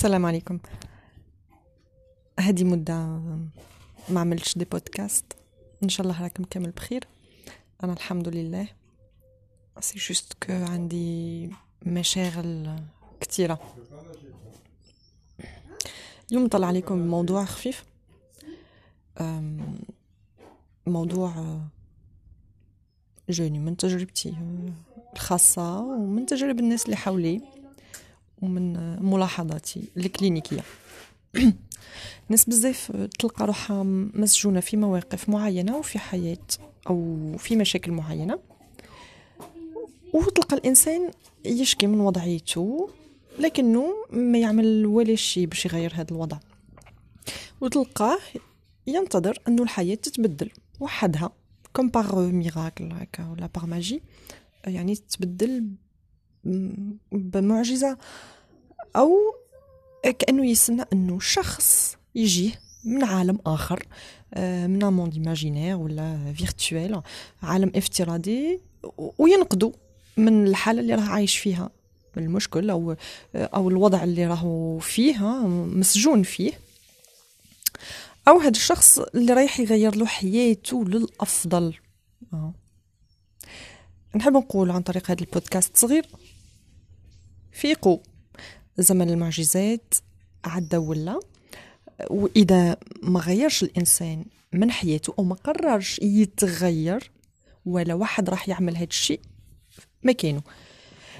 السلام عليكم. هذه مدة ما عملتش دي بودكاست. إن شاء الله راكم كامل بخير. أنا الحمد لله. c'est juste que عندي مشاغل كثيرة اليوم طلع عليكم موضوع خفيف. موضوع جاني من تجربتي الخاصة ومن تجارب الناس اللي حولي. ومن ملاحظاتي الكلينيكية. ناس بزاف تلقى روحها مسجونة في مواقف معينة وفي حياة أو في مشاكل معينة. وتلقى الإنسان يشكي من وضعيته لكنه ما يعمل ولا شيء باش يغير هذا الوضع. وتلقاه ينتظر أنه الحياة تتبدل وحدها comme par miracle هكا ولا par magie يعني تتبدل بمعجزة أو كأنه يستنى أنه شخص يجيه من عالم آخر آه، من monde imaginaire ولا virtuel عالم افتراضي وينقذوا من الحالة اللي راه عايش فيها. المشكل أو أو الوضع اللي راهو فيه مسجون فيه. أو هذا الشخص اللي رايح يغير له حياته للأفضل. آه. نحب نقول عن طريق هذا البودكاست صغير. فيقوا زمن المعجزات عدى ولا؟ وإذا ما غيرش الإنسان من حياته أو ما قررش يتغير ولا واحد راح يعمل هذا الشيء ما كانوا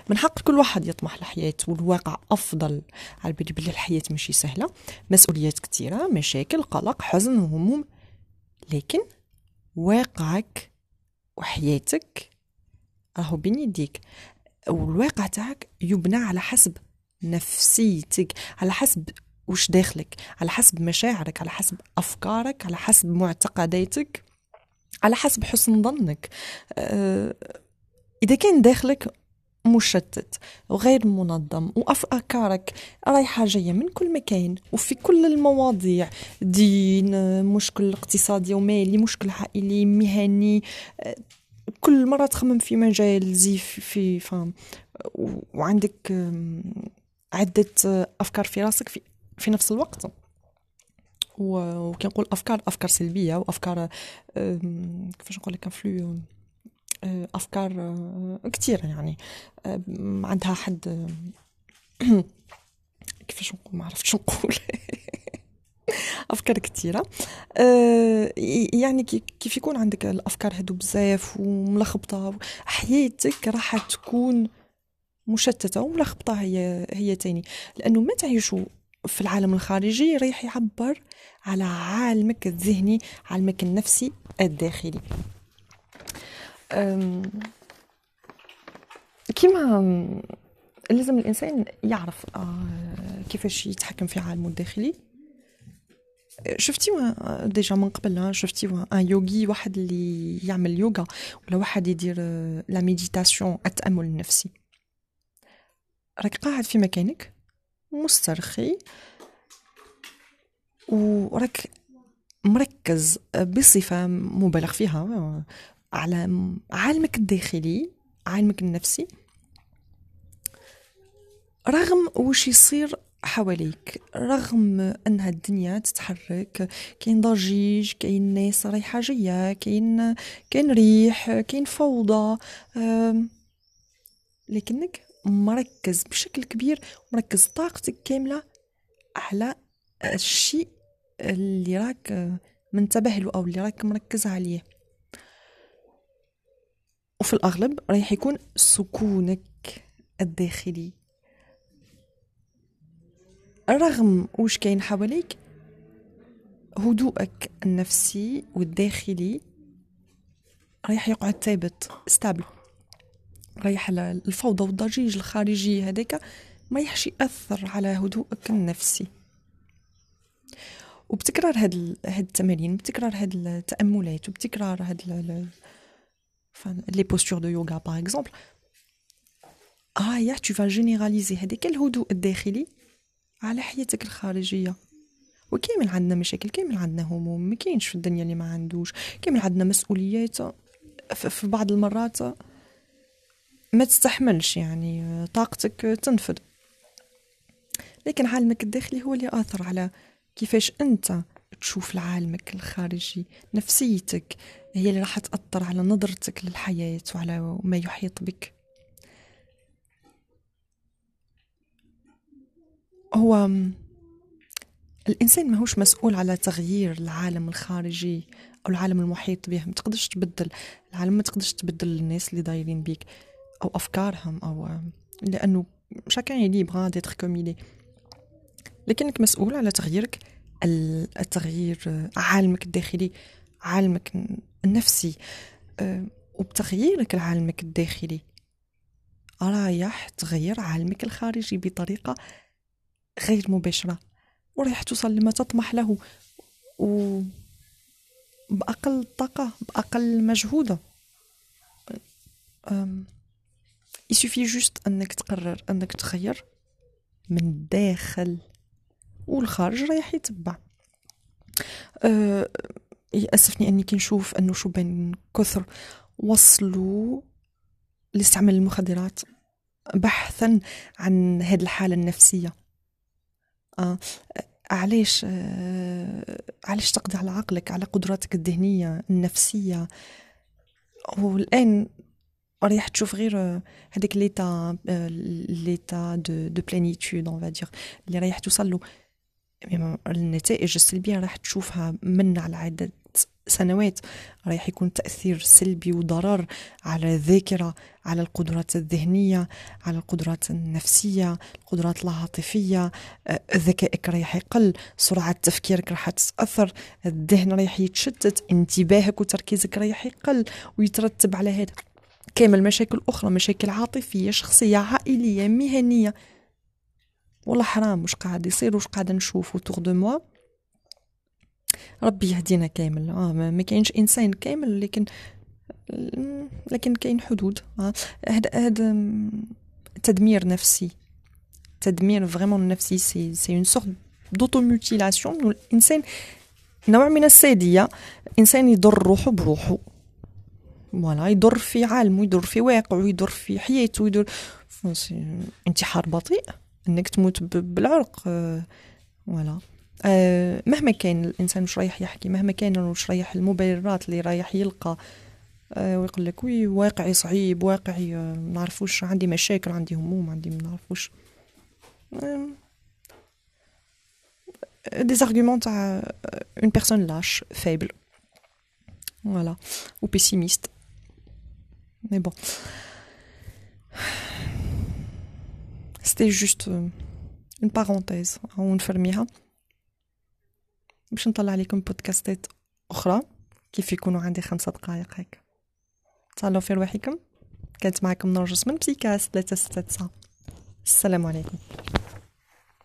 من حق كل واحد يطمح لحياته والواقع أفضل. على بالي بلي الحياة ماشي سهلة مسؤوليات كثيرة مشاكل قلق حزن وهموم لكن واقعك وحياتك راهو بين يديك. والواقع تاعك يبنى على حسب نفسيتك على حسب وش داخلك على حسب مشاعرك على حسب أفكارك على حسب معتقداتك على حسب حسن ظنك. أه إذا كان داخلك مشتت وغير منظم وأفكارك رايحة جاية من كل مكان وفي كل المواضيع دين مشكل اقتصادي ومالي مشكل عائلي مهني أه كل مرة تخمم في مجال زي في فهم وعندك عدة أفكار في راسك في, في نفس الوقت. وكنقول أفكار أفكار سلبية وأفكار كيفاش نقول لك فلو أفكار كتيرة يعني. عندها حد كيفاش نقول ما عرفتش نقول. أفكار كثيره أه يعني كيف يكون عندك الأفكار هادو بزاف وملخبطة حياتك راح تكون مشتتة وملخبطة هي هي تاني. لأنه ما تعيشوا في العالم الخارجي رايح يعبر على عالمك الذهني عالمك النفسي الداخلي. كيما لازم الإنسان يعرف آه، كيفاش يتحكم في عالمه الداخلي. شفتي déjà من قبل شفتي un yogi واحد اللي يعمل يوغا ولا واحد يدير la méditation التأمل النفسي. راك قاعد في مكانك مسترخي وراك مركز بصفة مبالغ فيها على عالمك الداخلي عالمك النفسي. رغم وش يصير حواليك رغم أنها الدنيا تتحرك كاين ضجيج كاين ناس رايحة جاية كاين كاين ريح كاين فوضى لكنك مركز بشكل كبير مركز طاقتك كاملة على الشيء اللي راك منتبه له أو اللي راك مركز عليه. وفي الأغلب رايح يكون سكونك الداخلي. رغم وش كاين حواليك هدوءك النفسي والداخلي رايح يقعد ثابت stable رايح الفوضى والضجيج الخارجي هذاك ما رايحش يأثر على هدوءك النفسي. وبتكرار هاد هاد التمارين بتكرار هاد التأملات وبتكرار هاد les postures de yoga par exemple آه يا tu vas généraliser هذاك الهدوء الداخلي على حياتك الخارجية. وكامل عندنا مشاكل كامل عندنا هموم ما كاينش في الدنيا اللي ما عندوش. كامل عندنا مسؤوليات. في بعض المرات ما تستحملش يعني طاقتك تنفد لكن عالمك الداخلي هو اللي آثر على كيفاش أنت تشوف لعالمك الخارجي نفسيتك. هي اللي راح تأثر على نظرتك للحياة وعلى ما يحيط بك. هو الإنسان ماهوش مسؤول على تغيير العالم الخارجي أو العالم المحيط به ما تقدرش تبدل العالم ما تقدرش تبدل الناس اللي دايرين بيك أو أفكارهم أو لأنه chacun il est libre d'être comme il est لكنك مسؤول على تغييرك التغيير عالمك الداخلي عالمك النفسي. أه، وبتغييرك لعالمك الداخلي رايح تغير عالمك الخارجي بطريقة غير مباشرة ورايح توصل لما تطمح له و بأقل طاقة بأقل مجهودة. يسوفي جوست أنك تقرر أنك تغير من الداخل والخارج رايح يتبع. أه يأسفني أني كي نشوف أنه شو بين كثر وصلوا لاستعمال المخدرات بحثا عن هذه الحالة النفسية. علاش علاش تقضي على عقلك على قدراتك الذهنية النفسية؟ والآن رايح تشوف غير هذيك l'état l'état de de plénitude on va dire اللي رايح توصل له. النتائج السلبية راح تشوفها من على عدة سنوات راح يكون تأثير سلبي وضرر على الذاكرة على القدرات الذهنية على القدرات النفسية القدرات العاطفية. آه، ذكائك راح يقل سرعة تفكيرك راح تتأثر الذهن راح يتشتت انتباهك وتركيزك راح يقل ويترتب على هذا. كامل مشاكل أخرى مشاكل عاطفية شخصية عائلية مهنية. والله حرام وش قاعد يصير وش قاعد نشوف تور دو موا ربي يهدينا كامل. آه ما كاينش إنسان كامل لكن لكن كاين حدود. هذا آه. هذا تدمير نفسي. تدمير vraiment نفسي c'est c'est une sorte d'automutilation الانسان نوع من السادية. الانسان يضر روحه بروحه. voilà يضر في عالمه يضر في واقعه يضر في حياته يضر انتحار بطيء. إنك تموت بالعرق. voilà أه مهما كان الإنسان وش رايح يحكي مهما كان وش رايح المبررات اللي رايح يلقى أه ويقول لك وي واقعي صعيب واقعي أه نعرفوش عندي مشاكل عندي هموم عندي ما نعرفوش. des arguments تاع une personne lâche faible. Voilà. Ou pessimiste. Mais bon. C'était juste une parenthèse ونفرميها باش نطلع عليكم بودكاستات أخرى كيف يكونوا عندي خمسة دقائق هيك. تهلاو في رواحكم كانت معكم نرجس من بسيكاس 369 السلام عليكم.